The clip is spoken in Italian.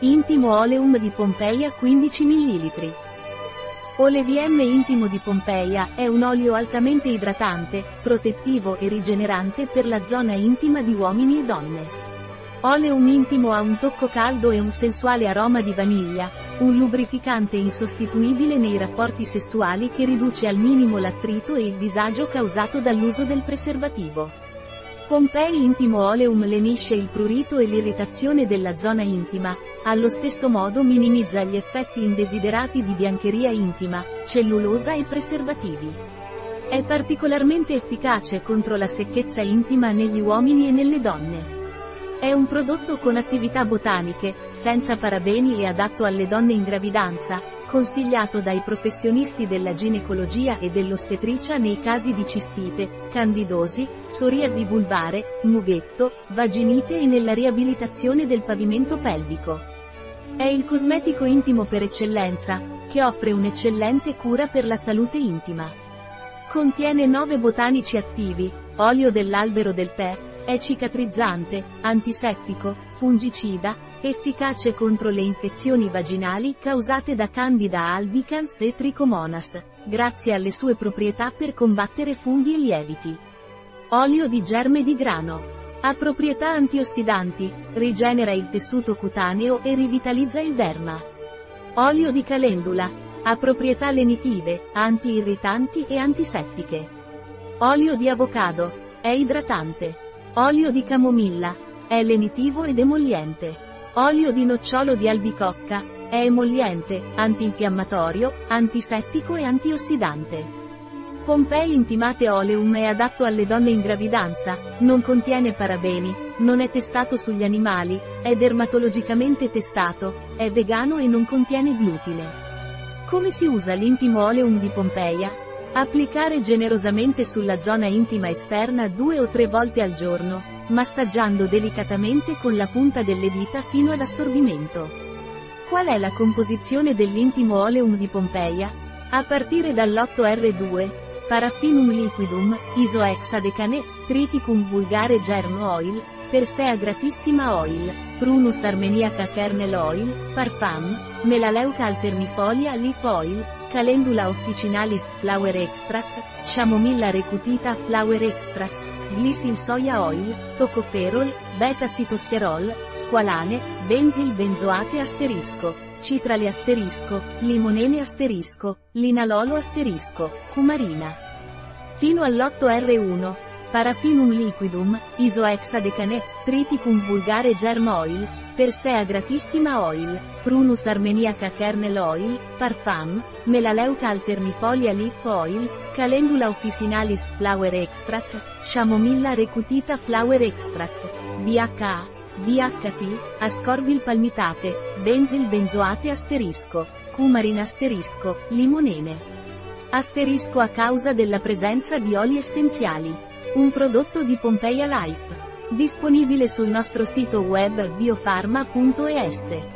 Intimo Oleum di Pompeia 15 ml. Oleviem Intimo di Pompeia è un olio altamente idratante, protettivo e rigenerante per la zona intima di uomini e donne. Oleum intimo ha un tocco caldo e un sensuale aroma di vaniglia, un lubrificante insostituibile nei rapporti sessuali che riduce al minimo l'attrito e il disagio causato dall'uso del preservativo. Pompei Intimo Oleum lenisce il prurito e l'irritazione della zona intima, allo stesso modo minimizza gli effetti indesiderati di biancheria intima, cellulosa e preservativi. È particolarmente efficace contro la secchezza intima negli uomini e nelle donne. È un prodotto con attività botaniche, senza parabeni e adatto alle donne in gravidanza, consigliato dai professionisti della ginecologia e dell'ostetricia nei casi di cistite, candidosi, psoriasi vulvare, mughetto, vaginite e nella riabilitazione del pavimento pelvico. È il cosmetico intimo per eccellenza, che offre un'eccellente cura per la salute intima. Contiene 9 botanici attivi, olio dell'albero del tè, è cicatrizzante, antisettico, fungicida, efficace contro le infezioni vaginali causate da Candida albicans e Trichomonas, grazie alle sue proprietà per combattere funghi e lieviti. Olio di germe di grano. Ha proprietà antiossidanti, rigenera il tessuto cutaneo e rivitalizza il derma. Olio di calendula. Ha proprietà lenitive, anti-irritanti e antisettiche. Olio di avocado. È idratante. Olio di camomilla. È lenitivo ed emolliente. Olio di nocciolo di albicocca. È emolliente, antinfiammatorio, antisettico e antiossidante. Pompei Intimate Oleum è adatto alle donne in gravidanza, non contiene parabeni, non è testato sugli animali, è dermatologicamente testato, è vegano e non contiene glutine. Come si usa l'intimo Oleum di Pompeia? Applicare generosamente sulla zona intima esterna due o tre volte al giorno, massaggiando delicatamente con la punta delle dita fino ad assorbimento. Qual è la composizione dell'intimo oleum di Pompeia? A partire dall'8R2, Paraffinum liquidum, isohexadecane, Triticum vulgare germ oil, Persea gratissima oil, Prunus armeniaca kernel oil, Parfum, Melaleuca alternifolia leaf oil, Calendula officinalis flower extract, Chamomilla recutita flower extract, Glycine soya oil, Tocoferol, beta-sitosterol, squalane, benzil benzoate asterisco, citrale asterisco, limonene asterisco, linalolo asterisco, cumarina. Fino all'8R1. Paraffinum liquidum, isohexadecane, triticum vulgare germ oil, Persea gratissima oil, Prunus armeniaca kernel oil, Parfum, Melaleuca alternifolia leaf oil, Calendula officinalis flower extract, Chamomilla recutita flower extract, BHA, DHT, ascorbil palmitate, benzil benzoate asterisco, cumarin asterisco, limonene. Asterisco a causa della presenza di oli essenziali. Un prodotto di Pompeia Life. Disponibile sul nostro sito web biofarma.es.